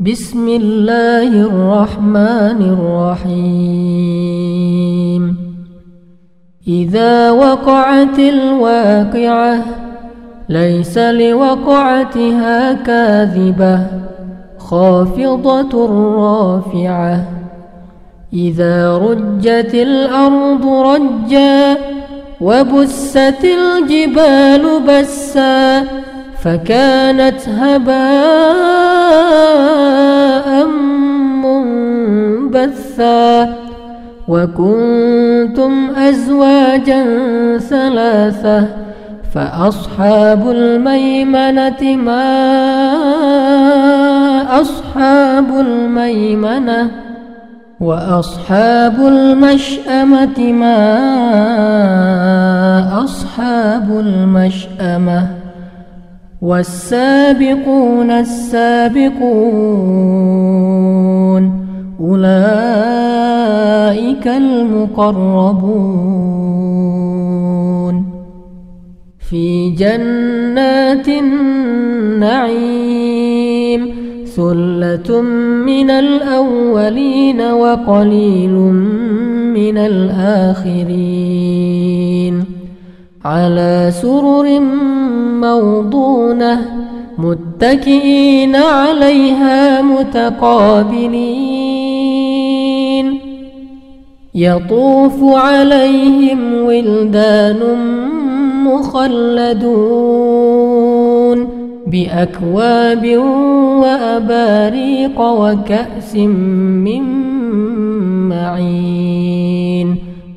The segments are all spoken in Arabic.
بسم الله الرحمن الرحيم. إذا وقعت الواقعة ليس لوقعتها كاذبة خافضة رافعة. إذا رجت الأرض رجا وبست الجبال بسا فكانت هباء منبثا وكنتم أزواجا ثلاثة فأصحاب الميمنة ما أصحاب الميمنة وأصحاب المشأمة ما أصحاب المشأمة والسابقون السابقون أولئك المقربون في جنات النعيم ثلة من الأولين وقليل من الآخرين على سرر موضونة متكئين عليها متقابلين. يطوف عليهم ولدان مخلدون بأكواب وأباريق وكأس من معين.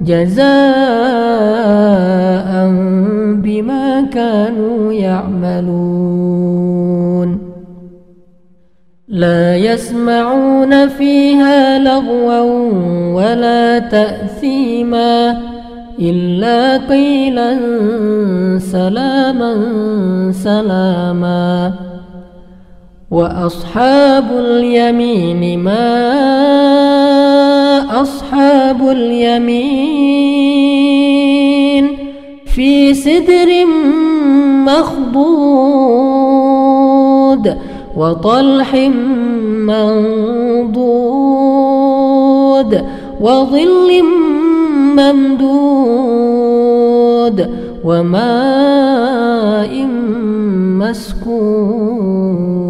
جزاء بما كانوا يعملون. لا يسمعون فيها لغوا ولا تأثيما إلا قيلا سلاما سلاما. وأصحاب اليمين ما أصحاب اليمين في سدر مخضود وطلح منضود وظل ممدود وماء مسكوب.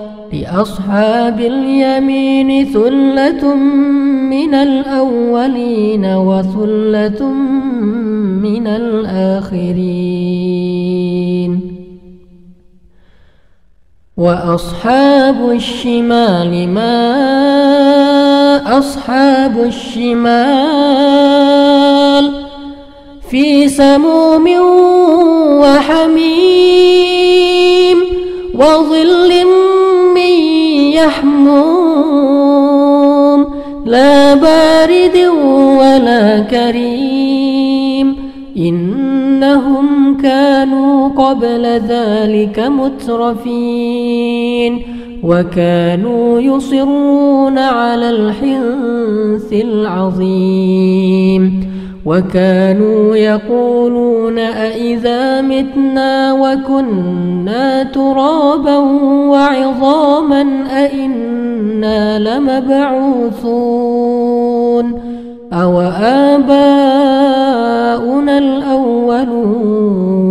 لأصحاب اليمين ثلة من الأولين وثلة من الآخرين. وأصحاب الشمال ما أصحاب الشمال في سموم وحميم يحموم لا بارد ولا كريم. إنهم كانوا قبل ذلك مترفين. وكانوا يصرون على الحنث العظيم. وكانوا يقولون أئذا متنا وكنا ترابا وعظاما أئنا لمبعوثون أو آباؤنا الأولون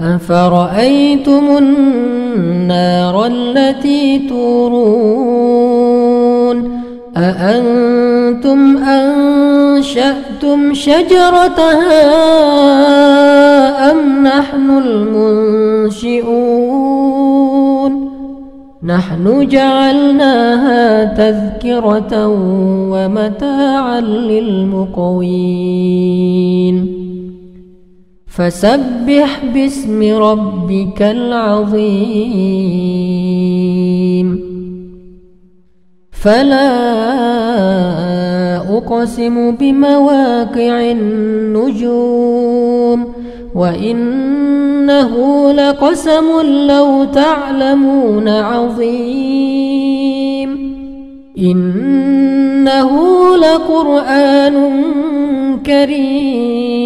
أفرأيتم النار التي تورون أأنتم أنشأتم شجرتها أم نحن المنشئون نحن جعلناها تذكرة ومتاعا للمقوين فسبح باسم ربك العظيم. فلا أقسم بمواقع النجوم وإنه لقسم لو تعلمون عظيم. إنه لقرآن كريم.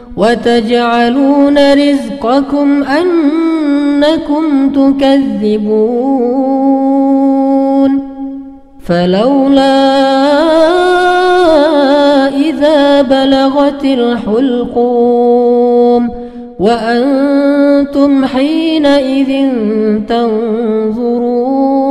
وتجعلون رزقكم أنكم تكذبون. فلولا إذا بلغت الحلقوم وأنتم حينئذ تنظرون.